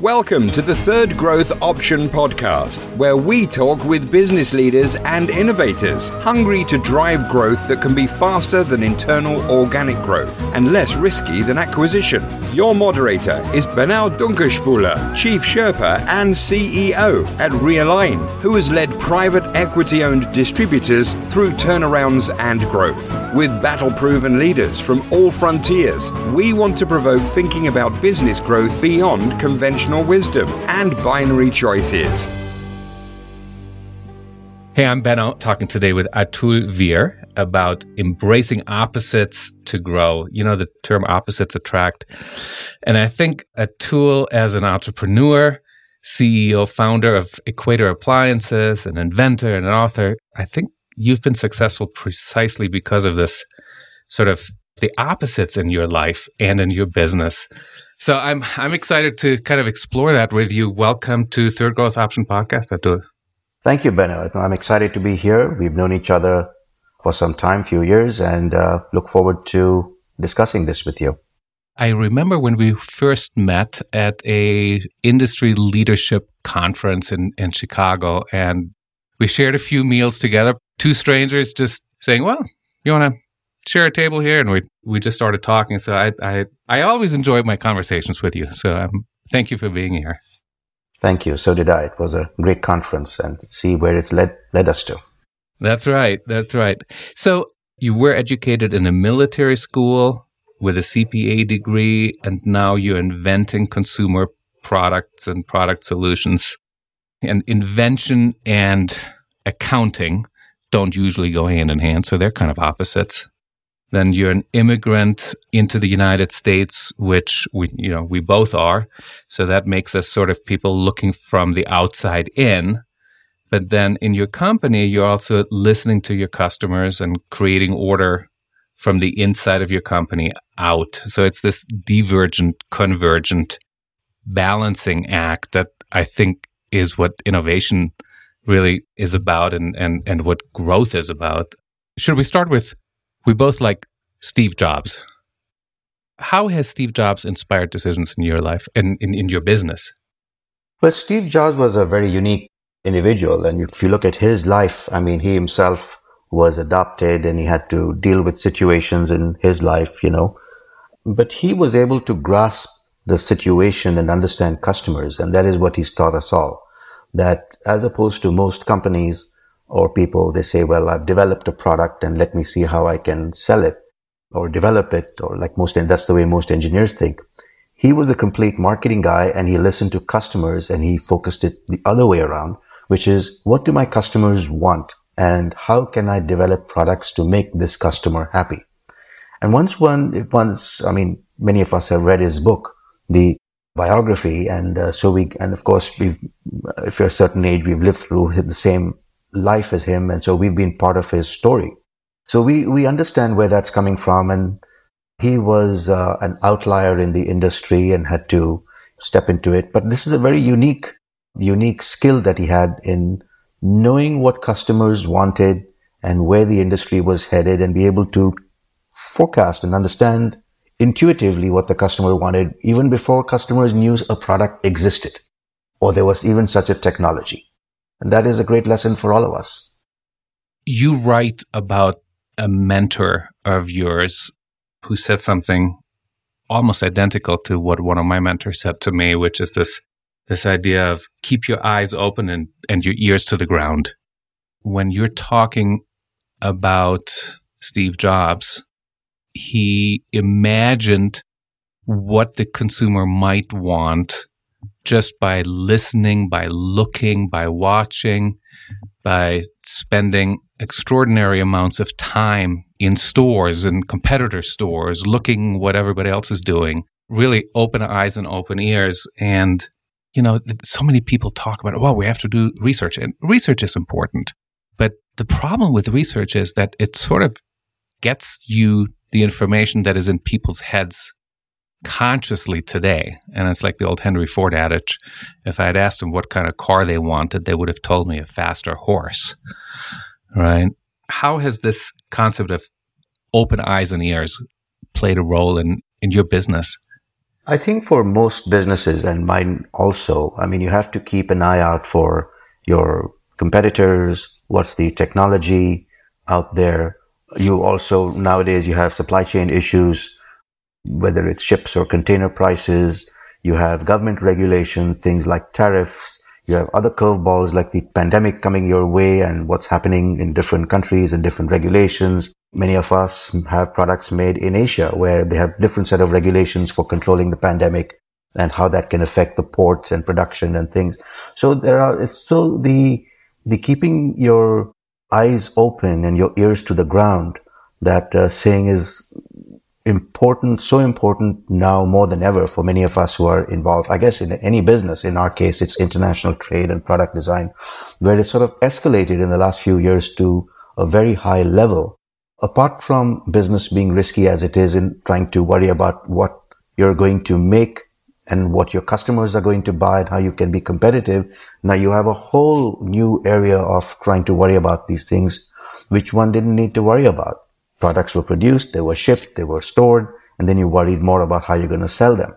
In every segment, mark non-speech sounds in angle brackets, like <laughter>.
Welcome to the Third Growth Option podcast, where we talk with business leaders and innovators hungry to drive growth that can be faster than internal organic growth and less risky than acquisition. Your moderator is Benno Dunkerspuler, Chief Sherpa and CEO at Realign, who has led private equity owned distributors through turnarounds and growth. With battle proven leaders from all frontiers, we want to provoke thinking about business growth beyond conventional wisdom and binary choices. Hey, I'm Benno, talking today with Atul Vir about embracing opposites to grow. You know, the term opposites attract. And I think Atul, as an entrepreneur, CEO, founder of Equator Appliances, an inventor and an author, I think you've been successful precisely because of this sort of the opposites in your life and in your business. So I'm I'm excited to kind of explore that with you. Welcome to Third Growth Option Podcast, Atul. Thank you, Benno. I'm excited to be here. We've known each other for some time, few years, and uh, look forward to discussing this with you. I remember when we first met at a industry leadership conference in, in Chicago, and we shared a few meals together. Two strangers just saying, "Well, you want to share a table here, and we we just started talking. So I I I always enjoy my conversations with you. So um, thank you for being here. Thank you. So did I. It was a great conference, and see where it's led led us to. That's right. That's right. So you were educated in a military school with a CPA degree, and now you're inventing consumer products and product solutions. And invention and accounting don't usually go hand in hand, so they're kind of opposites then you're an immigrant into the United States, which we, you know, we both are. So that makes us sort of people looking from the outside in. But then in your company, you're also listening to your customers and creating order from the inside of your company out. So it's this divergent, convergent balancing act that I think is what innovation really is about and, and, and what growth is about. Should we start with we both like Steve Jobs. How has Steve Jobs inspired decisions in your life and in, in your business? Well, Steve Jobs was a very unique individual. And if you look at his life, I mean, he himself was adopted and he had to deal with situations in his life, you know. But he was able to grasp the situation and understand customers. And that is what he's taught us all. That as opposed to most companies or people, they say, well, I've developed a product and let me see how I can sell it or develop it or like most, and that's the way most engineers think. He was a complete marketing guy and he listened to customers and he focused it the other way around, which is what do my customers want? And how can I develop products to make this customer happy? And once one, once, I mean, many of us have read his book, the biography. And uh, so we, and of course, we've, if you're a certain age, we've lived through the same life as him. And so we've been part of his story. So we, we understand where that's coming from. And he was uh, an outlier in the industry and had to step into it. But this is a very unique, unique skill that he had in knowing what customers wanted and where the industry was headed and be able to forecast and understand intuitively what the customer wanted even before customers knew a product existed or there was even such a technology. And that is a great lesson for all of us. You write about a mentor of yours who said something almost identical to what one of my mentors said to me, which is this this idea of keep your eyes open and, and your ears to the ground. When you're talking about Steve Jobs, he imagined what the consumer might want just by listening, by looking, by watching, by spending extraordinary amounts of time in stores and competitor stores, looking what everybody else is doing, really open eyes and open ears. And, you know, so many people talk about, well, we have to do research and research is important. But the problem with research is that it sort of gets you the information that is in people's heads consciously today. And it's like the old Henry Ford adage if I had asked them what kind of car they wanted, they would have told me a faster horse. Right? How has this concept of open eyes and ears played a role in, in your business? I think for most businesses and mine also, I mean, you have to keep an eye out for your competitors. What's the technology out there? You also nowadays you have supply chain issues, whether it's ships or container prices. You have government regulations, things like tariffs. You have other curveballs like the pandemic coming your way and what's happening in different countries and different regulations. Many of us have products made in Asia where they have different set of regulations for controlling the pandemic and how that can affect the ports and production and things. So there are, it's still the, the keeping your eyes open and your ears to the ground that uh, saying is important, so important now more than ever for many of us who are involved. I guess in any business, in our case, it's international trade and product design, where it sort of escalated in the last few years to a very high level. Apart from business being risky as it is in trying to worry about what you're going to make and what your customers are going to buy and how you can be competitive. Now you have a whole new area of trying to worry about these things, which one didn't need to worry about. Products were produced, they were shipped, they were stored, and then you worried more about how you're going to sell them.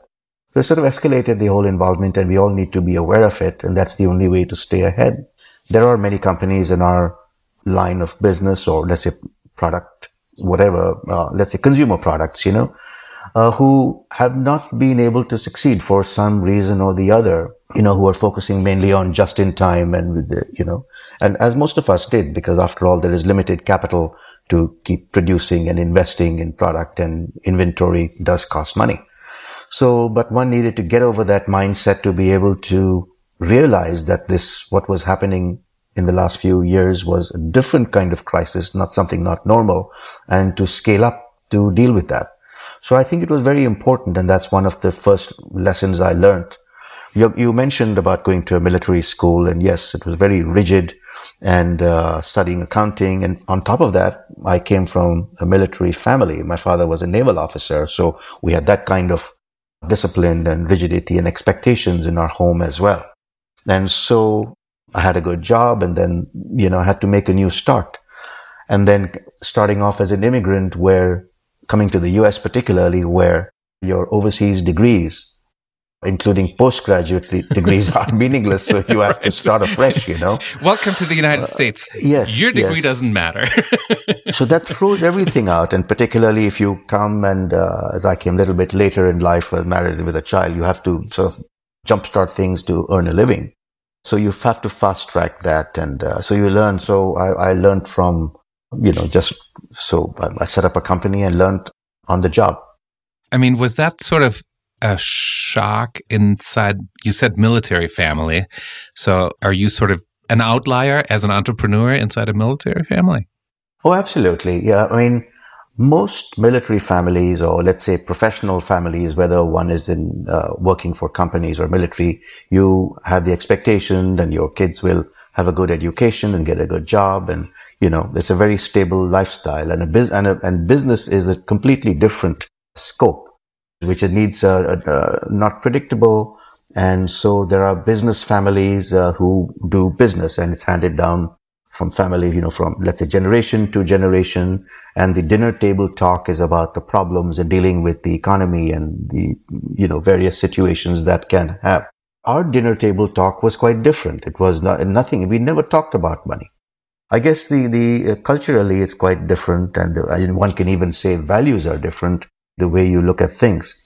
So it sort of escalated the whole involvement and we all need to be aware of it. And that's the only way to stay ahead. There are many companies in our line of business or let's say product, whatever, uh, let's say consumer products, you know, uh, who have not been able to succeed for some reason or the other, you know, who are focusing mainly on just in time and with the, you know, and as most of us did, because after all, there is limited capital to keep producing and investing in product and inventory does cost money. So, but one needed to get over that mindset to be able to realize that this, what was happening in the last few years was a different kind of crisis, not something not normal, and to scale up to deal with that. So I think it was very important. And that's one of the first lessons I learned. You, you mentioned about going to a military school. And yes, it was very rigid and uh, studying accounting. And on top of that, I came from a military family. My father was a naval officer. So we had that kind of discipline and rigidity and expectations in our home as well. And so I had a good job and then, you know, I had to make a new start. And then starting off as an immigrant where coming to the US particularly where your overseas degrees, including postgraduate degrees are <laughs> meaningless. So you have to start afresh, you know. Welcome to the United uh, States. Yes. Your degree yes. doesn't matter. <laughs> so that throws everything out. And particularly if you come and, uh, as I came a little bit later in life, uh, married with a child, you have to sort of jumpstart things to earn a living. So you have to fast track that. And uh, so you learn. So I, I learned from you know, just so I set up a company and learned on the job. I mean, was that sort of a shock inside? You said military family. So are you sort of an outlier as an entrepreneur inside a military family? Oh, absolutely. Yeah. I mean, most military families or let's say professional families, whether one is in uh, working for companies or military, you have the expectation that your kids will have a good education and get a good job and you know, it's a very stable lifestyle and a, biz- and, a, and business is a completely different scope, which it needs uh, uh, not predictable. And so there are business families uh, who do business and it's handed down from family, you know, from let's say generation to generation. And the dinner table talk is about the problems and dealing with the economy and the, you know, various situations that can have. Our dinner table talk was quite different. It was not, nothing. We never talked about money. I guess the, the uh, culturally it's quite different and the, one can even say values are different, the way you look at things.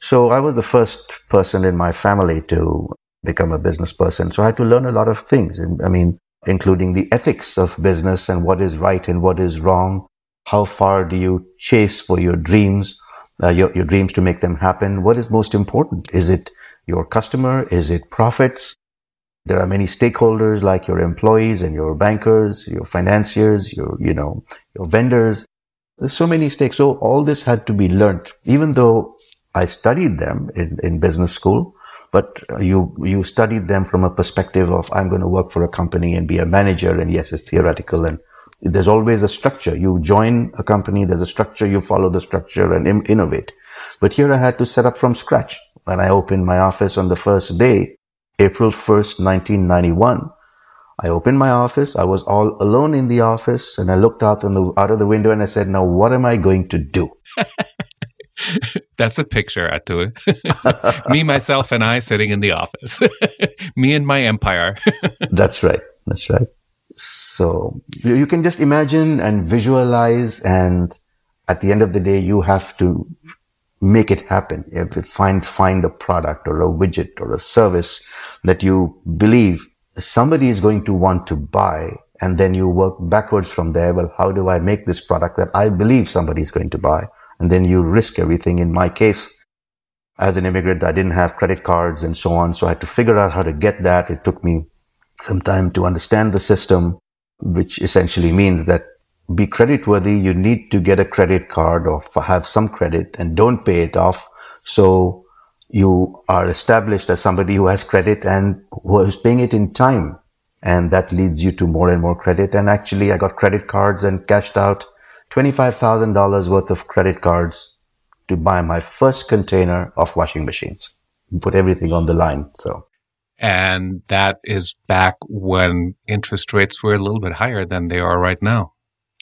So I was the first person in my family to become a business person. So I had to learn a lot of things. I mean, including the ethics of business and what is right and what is wrong. How far do you chase for your dreams, uh, your, your dreams to make them happen? What is most important? Is it your customer? Is it profits? There are many stakeholders like your employees and your bankers, your financiers, your, you know, your vendors. There's so many stakes. So all this had to be learned, even though I studied them in, in business school, but you, you studied them from a perspective of, I'm going to work for a company and be a manager. And yes, it's theoretical and there's always a structure. You join a company, there's a structure, you follow the structure and Im- innovate. But here I had to set up from scratch. When I opened my office on the first day, April 1st, 1991. I opened my office. I was all alone in the office and I looked out, the, out of the window and I said, now what am I going to do? <laughs> That's a picture, Atul. <laughs> Me, myself, and I sitting in the office. <laughs> Me and my empire. That's right. That's right. So you can just imagine and visualize and at the end of the day, you have to make it happen. You have to find, find a product or a widget or a service that you believe somebody is going to want to buy. And then you work backwards from there. Well, how do I make this product that I believe somebody is going to buy? And then you risk everything. In my case, as an immigrant, I didn't have credit cards and so on. So I had to figure out how to get that. It took me some time to understand the system, which essentially means that be credit worthy, you need to get a credit card or have some credit and don't pay it off. So you are established as somebody who has credit and who is paying it in time. And that leads you to more and more credit. And actually, I got credit cards and cashed out $25,000 worth of credit cards to buy my first container of washing machines. Put everything on the line. So. And that is back when interest rates were a little bit higher than they are right now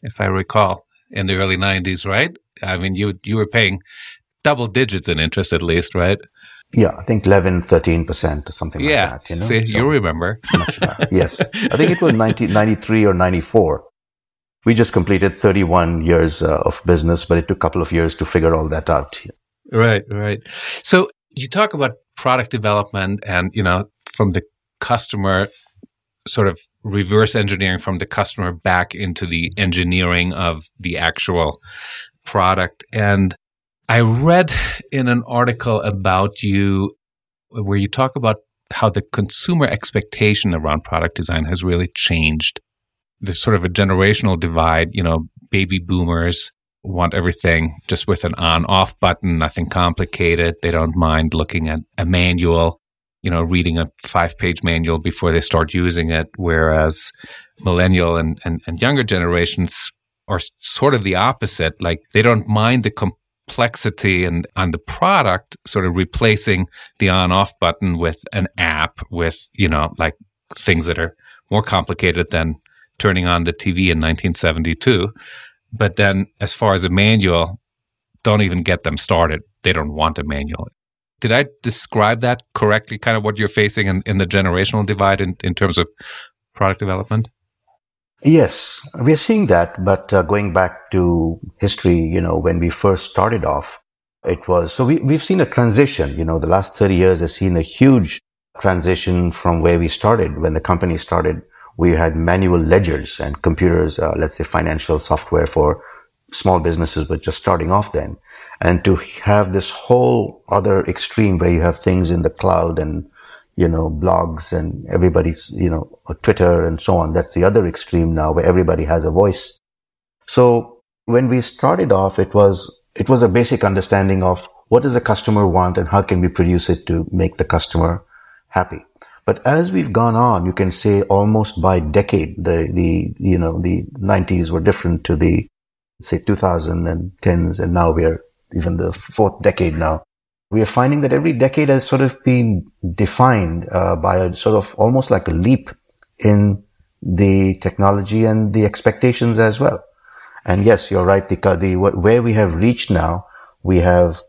if I recall, in the early 90s, right? I mean, you you were paying double digits in interest at least, right? Yeah, I think 11, 13% or something yeah. like that. You know? See, so you remember. <laughs> yes. I think it was 1993 or 94. We just completed 31 years uh, of business, but it took a couple of years to figure all that out. Right, right. So you talk about product development and, you know, from the customer sort of reverse engineering from the customer back into the engineering of the actual product. And I read in an article about you where you talk about how the consumer expectation around product design has really changed. There's sort of a generational divide, you know, baby boomers want everything just with an on off button, nothing complicated. They don't mind looking at a manual you know, reading a five page manual before they start using it. Whereas millennial and, and, and younger generations are sort of the opposite. Like they don't mind the complexity and on the product sort of replacing the on off button with an app with, you know, like things that are more complicated than turning on the TV in 1972. But then as far as a manual, don't even get them started. They don't want a manual did I describe that correctly? Kind of what you're facing in, in the generational divide in, in terms of product development? Yes, we are seeing that. But uh, going back to history, you know, when we first started off, it was so we, we've seen a transition. You know, the last 30 years has seen a huge transition from where we started. When the company started, we had manual ledgers and computers, uh, let's say financial software for small businesses were just starting off then. And to have this whole other extreme where you have things in the cloud and, you know, blogs and everybody's, you know, Twitter and so on. That's the other extreme now where everybody has a voice. So when we started off, it was, it was a basic understanding of what does the customer want and how can we produce it to make the customer happy. But as we've gone on, you can say almost by decade, the, the, you know, the 90s were different to the say 2010s and now we are even the fourth decade now. We are finding that every decade has sort of been defined uh, by a sort of almost like a leap in the technology and the expectations as well. And yes, you're right. The, the where we have reached now, we have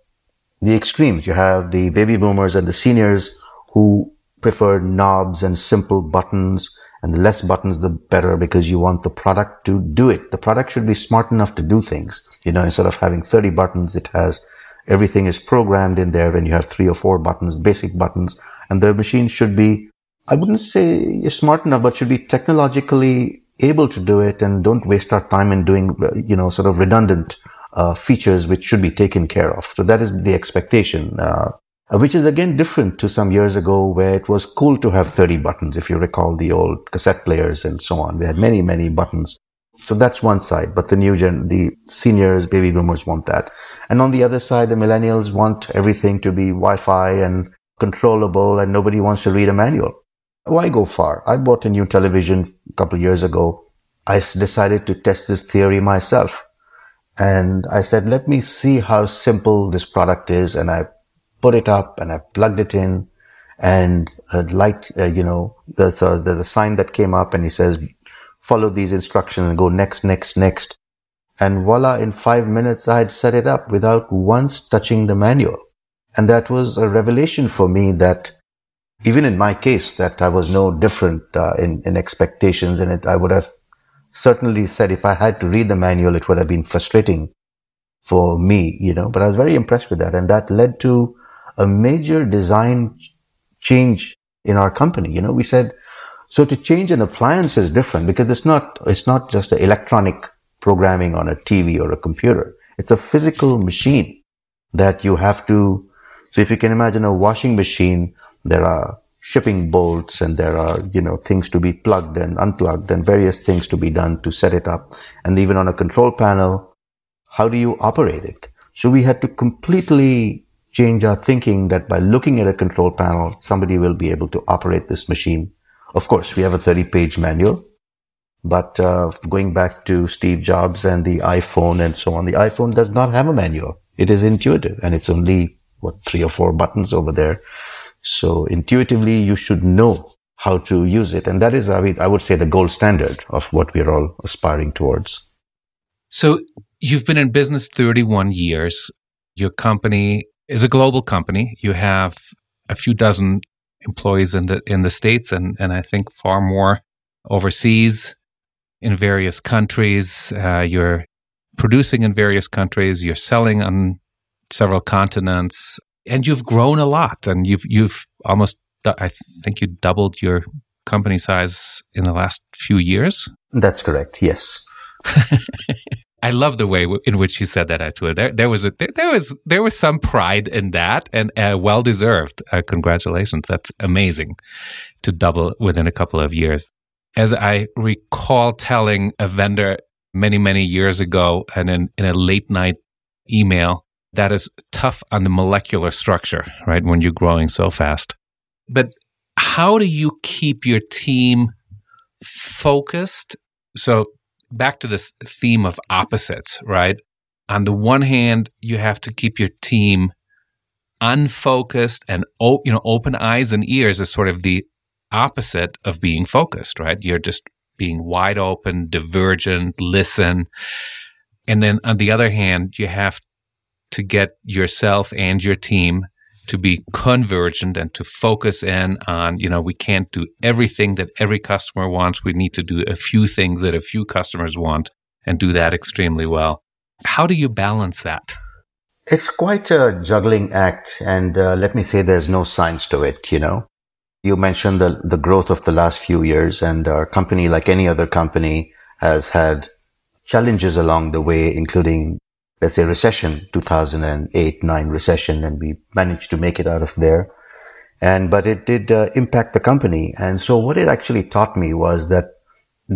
the extremes. You have the baby boomers and the seniors who prefer knobs and simple buttons and the less buttons, the better because you want the product to do it. The product should be smart enough to do things. You know, instead of having 30 buttons, it has everything is programmed in there and you have three or four buttons, basic buttons. And the machine should be, I wouldn't say smart enough, but should be technologically able to do it and don't waste our time in doing, you know, sort of redundant uh, features which should be taken care of. So that is the expectation. Uh, uh, which is again different to some years ago where it was cool to have 30 buttons. If you recall the old cassette players and so on, they had many, many buttons. So that's one side, but the new gen, the seniors, baby boomers want that. And on the other side, the millennials want everything to be Wi-Fi and controllable and nobody wants to read a manual. Why go far? I bought a new television a couple years ago. I decided to test this theory myself. And I said, let me see how simple this product is. And I put it up and I plugged it in and uh, light, uh, you know, a, there's a sign that came up and he says, follow these instructions and go next, next, next. And voila, in five minutes, I had set it up without once touching the manual. And that was a revelation for me that even in my case, that I was no different uh, in, in expectations. And it, I would have certainly said if I had to read the manual, it would have been frustrating for me, you know, but I was very impressed with that. And that led to a major design change in our company. You know, we said, so to change an appliance is different because it's not, it's not just an electronic programming on a TV or a computer. It's a physical machine that you have to, so if you can imagine a washing machine, there are shipping bolts and there are, you know, things to be plugged and unplugged and various things to be done to set it up. And even on a control panel, how do you operate it? So we had to completely change our thinking that by looking at a control panel, somebody will be able to operate this machine. Of course, we have a 30 page manual, but uh, going back to Steve Jobs and the iPhone and so on, the iPhone does not have a manual. It is intuitive and it's only what three or four buttons over there. So intuitively, you should know how to use it. And that is, I, mean, I would say, the gold standard of what we're all aspiring towards. So you've been in business 31 years. Your company is a global company. You have a few dozen employees in the in the states, and and I think far more overseas in various countries. Uh, you're producing in various countries. You're selling on several continents, and you've grown a lot. And you've you've almost I think you doubled your company size in the last few years. That's correct. Yes. <laughs> I love the way in which he said that. Actually, there, there was a, there was there was some pride in that, and uh, well deserved. Uh, congratulations! That's amazing to double within a couple of years. As I recall telling a vendor many many years ago, and in, in a late night email, that is tough on the molecular structure, right? When you're growing so fast, but how do you keep your team focused? So back to this theme of opposites, right? On the one hand, you have to keep your team unfocused and you know open eyes and ears is sort of the opposite of being focused, right? You're just being wide open, divergent, listen. And then on the other hand, you have to get yourself and your team to be convergent and to focus in on, you know, we can't do everything that every customer wants. We need to do a few things that a few customers want and do that extremely well. How do you balance that? It's quite a juggling act. And uh, let me say there's no science to it, you know. You mentioned the, the growth of the last few years and our company, like any other company, has had challenges along the way, including let's say recession, 2008, 9 recession, and we managed to make it out of there. And, but it did uh, impact the company. And so what it actually taught me was that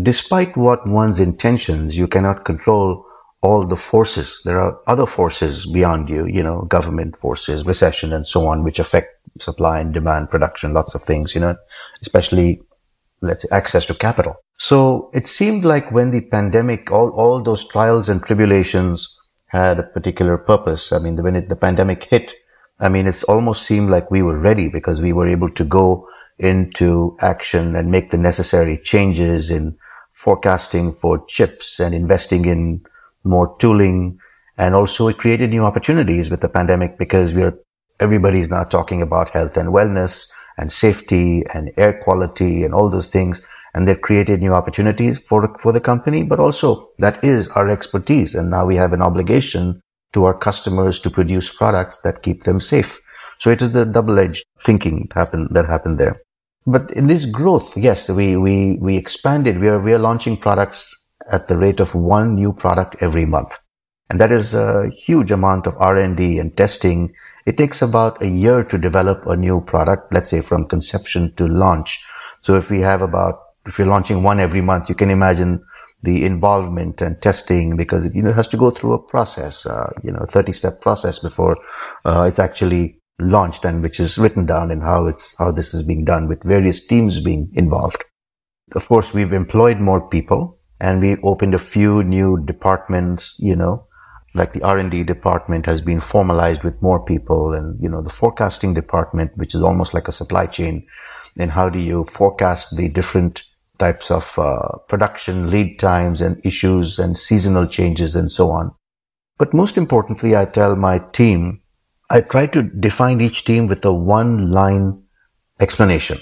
despite what one's intentions, you cannot control all the forces. There are other forces beyond you, you know, government forces, recession and so on, which affect supply and demand, production, lots of things, you know, especially let's say access to capital. So it seemed like when the pandemic, all, all those trials and tribulations had a particular purpose. I mean, when the pandemic hit, I mean, it's almost seemed like we were ready because we were able to go into action and make the necessary changes in forecasting for chips and investing in more tooling. And also it created new opportunities with the pandemic because we are, everybody's now talking about health and wellness and safety and air quality and all those things and they've created new opportunities for, for the company, but also that is our expertise. And now we have an obligation to our customers to produce products that keep them safe. So it is the double-edged thinking happen, that happened there. But in this growth, yes, we, we, we expanded. We are, we are launching products at the rate of one new product every month. And that is a huge amount of R&D and testing. It takes about a year to develop a new product, let's say from conception to launch. So if we have about if you're launching one every month, you can imagine the involvement and testing because it, you know, has to go through a process, uh, you know, 30 step process before uh, it's actually launched and which is written down and how it's, how this is being done with various teams being involved. Of course, we've employed more people and we opened a few new departments, you know, like the R&D department has been formalized with more people and, you know, the forecasting department, which is almost like a supply chain. And how do you forecast the different types of uh, production lead times and issues and seasonal changes and so on. But most importantly, I tell my team, I try to define each team with a one line explanation.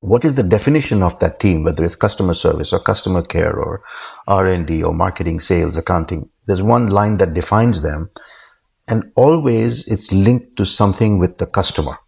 What is the definition of that team, whether it's customer service or customer care or R&D or marketing, sales, accounting? There's one line that defines them. And always it's linked to something with the customer.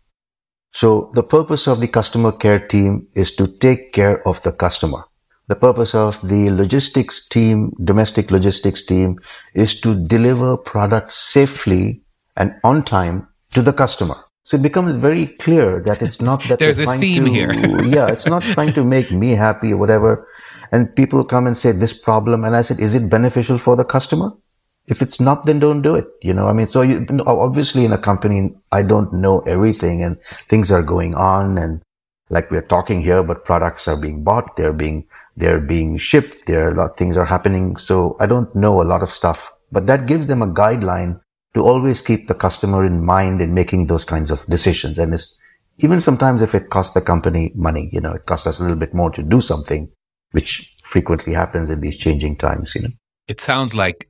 So the purpose of the customer care team is to take care of the customer. The purpose of the logistics team, domestic logistics team is to deliver products safely and on time to the customer. So it becomes very clear that it's not that there's a theme to, here. <laughs> yeah, it's not trying to make me happy or whatever. And people come and say this problem. And I said, is it beneficial for the customer? If it's not, then don't do it. You know, I mean, so you, obviously in a company, I don't know everything and things are going on and like we're talking here, but products are being bought. They're being, they're being shipped. There are a lot of things are happening. So I don't know a lot of stuff, but that gives them a guideline to always keep the customer in mind in making those kinds of decisions. And it's even sometimes if it costs the company money, you know, it costs us a little bit more to do something, which frequently happens in these changing times, you know. It sounds like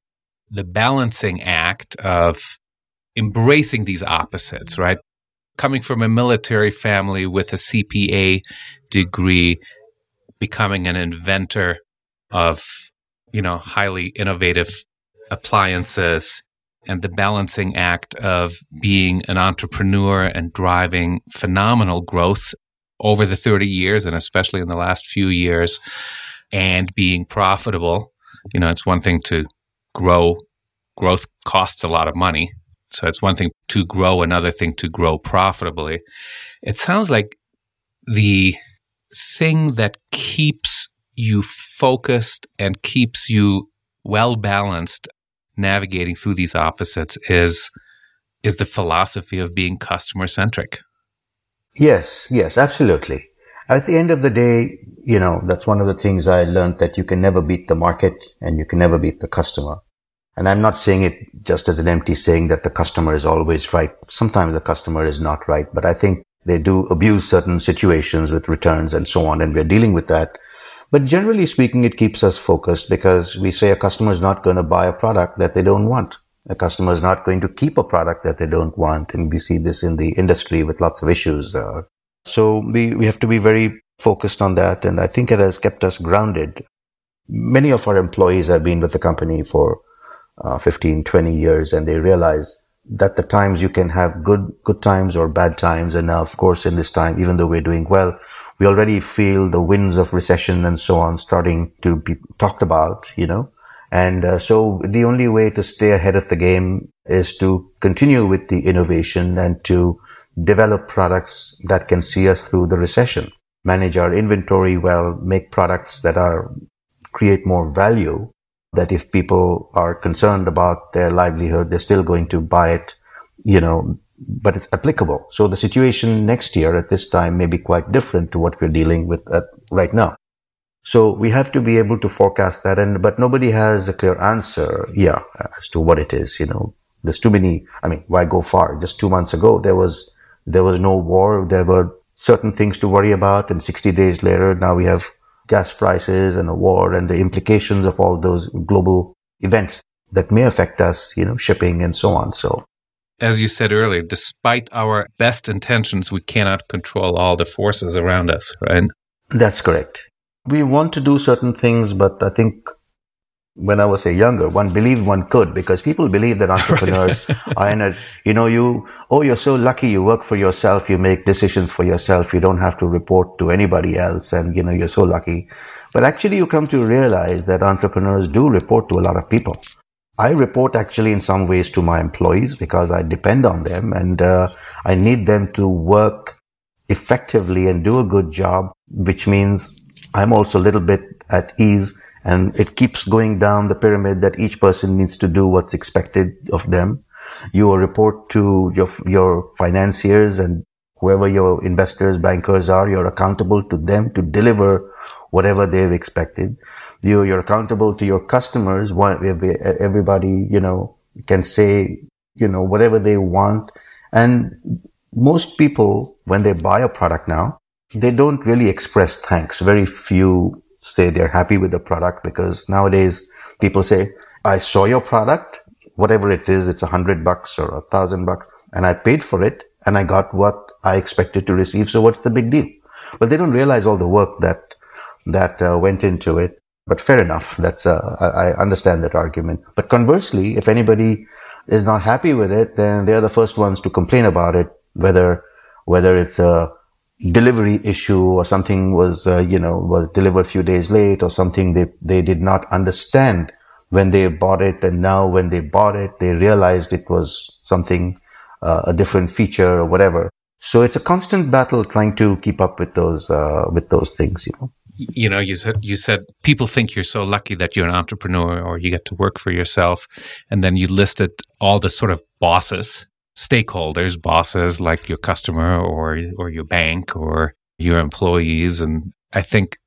the balancing act of embracing these opposites, right? Coming from a military family with a CPA degree, becoming an inventor of, you know, highly innovative appliances and the balancing act of being an entrepreneur and driving phenomenal growth over the 30 years and especially in the last few years and being profitable. You know, it's one thing to grow. Growth costs a lot of money. So it's one thing to grow, another thing to grow profitably. It sounds like the thing that keeps you focused and keeps you well balanced navigating through these opposites is is the philosophy of being customer centric. Yes, yes, absolutely. At the end of the day, you know, that's one of the things I learned that you can never beat the market and you can never beat the customer. And I'm not saying it just as an empty saying that the customer is always right. Sometimes the customer is not right, but I think they do abuse certain situations with returns and so on. And we're dealing with that. But generally speaking, it keeps us focused because we say a customer is not going to buy a product that they don't want. A customer is not going to keep a product that they don't want. And we see this in the industry with lots of issues. Uh, so we, we have to be very focused on that. And I think it has kept us grounded. Many of our employees have been with the company for uh, 15, 20 years and they realize that the times you can have good, good times or bad times. And now, of course, in this time, even though we're doing well, we already feel the winds of recession and so on starting to be talked about, you know. And uh, so the only way to stay ahead of the game is to continue with the innovation and to develop products that can see us through the recession, manage our inventory well, make products that are create more value that if people are concerned about their livelihood, they're still going to buy it, you know, but it's applicable. So the situation next year at this time may be quite different to what we're dealing with right now. So we have to be able to forecast that and, but nobody has a clear answer. Yeah. As to what it is, you know, there's too many. I mean, why go far? Just two months ago, there was, there was no war. There were certain things to worry about. And 60 days later, now we have gas prices and a war and the implications of all those global events that may affect us, you know, shipping and so on. So as you said earlier, despite our best intentions, we cannot control all the forces around us, right? That's correct. We want to do certain things, but I think when I was a younger, one believed one could because people believe that <laughs> entrepreneurs are in a, you know, you, oh, you're so lucky you work for yourself, you make decisions for yourself, you don't have to report to anybody else, and, you know, you're so lucky. But actually, you come to realize that entrepreneurs do report to a lot of people. I report actually in some ways to my employees because I depend on them and uh, I need them to work effectively and do a good job, which means I'm also a little bit at ease and it keeps going down the pyramid that each person needs to do what's expected of them. You will report to your, your financiers and whoever your investors, bankers are, you're accountable to them to deliver whatever they've expected. You, you're accountable to your customers. Everybody, you know, can say, you know, whatever they want. And most people, when they buy a product now, they don't really express thanks. Very few say they're happy with the product because nowadays people say, I saw your product, whatever it is, it's a hundred bucks or a thousand bucks, and I paid for it and I got what I expected to receive. So what's the big deal? Well, they don't realize all the work that, that uh, went into it. But fair enough. That's, uh, I, I understand that argument. But conversely, if anybody is not happy with it, then they're the first ones to complain about it, whether, whether it's a, delivery issue or something was, uh, you know, was delivered a few days late or something they, they did not understand when they bought it. And now when they bought it, they realized it was something, uh, a different feature or whatever. So it's a constant battle trying to keep up with those, uh, with those things, you know. You know, you said you said people think you're so lucky that you're an entrepreneur or you get to work for yourself, and then you listed all the sort of bosses stakeholders, bosses like your customer or or your bank or your employees. And I think,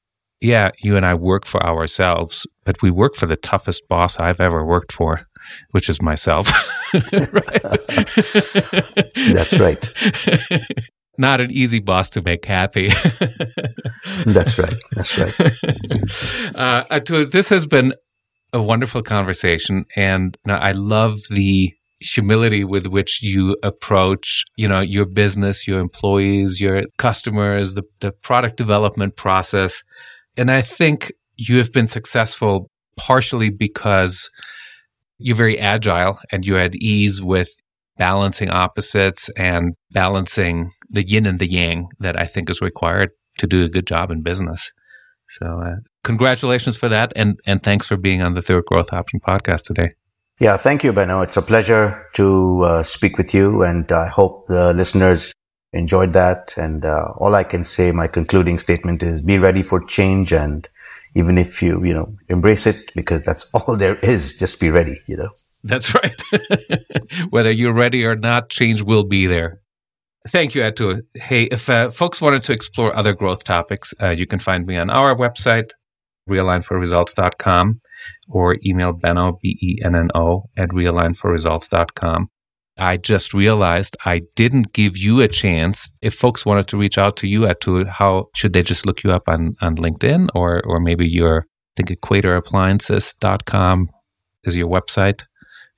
yeah, you and I work for ourselves, but we work for the toughest boss I've ever worked for, which is myself. <laughs> That's right. <laughs> Not an easy boss to make happy. <laughs> That's right. That's right. Uh, Atul, this has been a wonderful conversation, and I love the humility with which you approach, you know, your business, your employees, your customers, the, the product development process. And I think you have been successful partially because you're very agile and you're at ease with balancing opposites and balancing the yin and the yang that I think is required to do a good job in business. So, uh, congratulations for that, and and thanks for being on the Third Growth Option podcast today. Yeah, thank you, Benno. It's a pleasure to uh, speak with you, and I hope the listeners enjoyed that. And uh, all I can say, my concluding statement is: be ready for change, and even if you, you know, embrace it, because that's <laughs> all there is. Just be ready. You know. That's right. <laughs> Whether you're ready or not, change will be there. Thank you, Atul. Hey, if uh, folks wanted to explore other growth topics, uh, you can find me on our website, realignforresults.com or email Benno, B-E-N-N-O, at realignforresults.com. I just realized I didn't give you a chance. If folks wanted to reach out to you Atul how should they just look you up on, on LinkedIn or or maybe your I think equatorappliances.com is your website.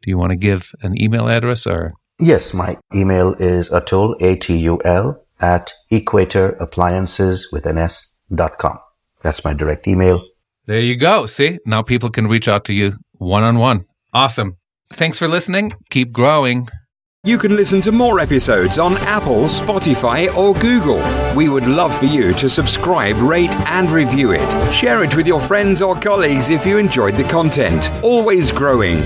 Do you want to give an email address or Yes, my email is atul a t u l at equatorappliances with an s dot com. That's my direct email. There you go. See, now people can reach out to you one on one. Awesome. Thanks for listening. Keep growing. You can listen to more episodes on Apple, Spotify, or Google. We would love for you to subscribe, rate, and review it. Share it with your friends or colleagues if you enjoyed the content. Always growing.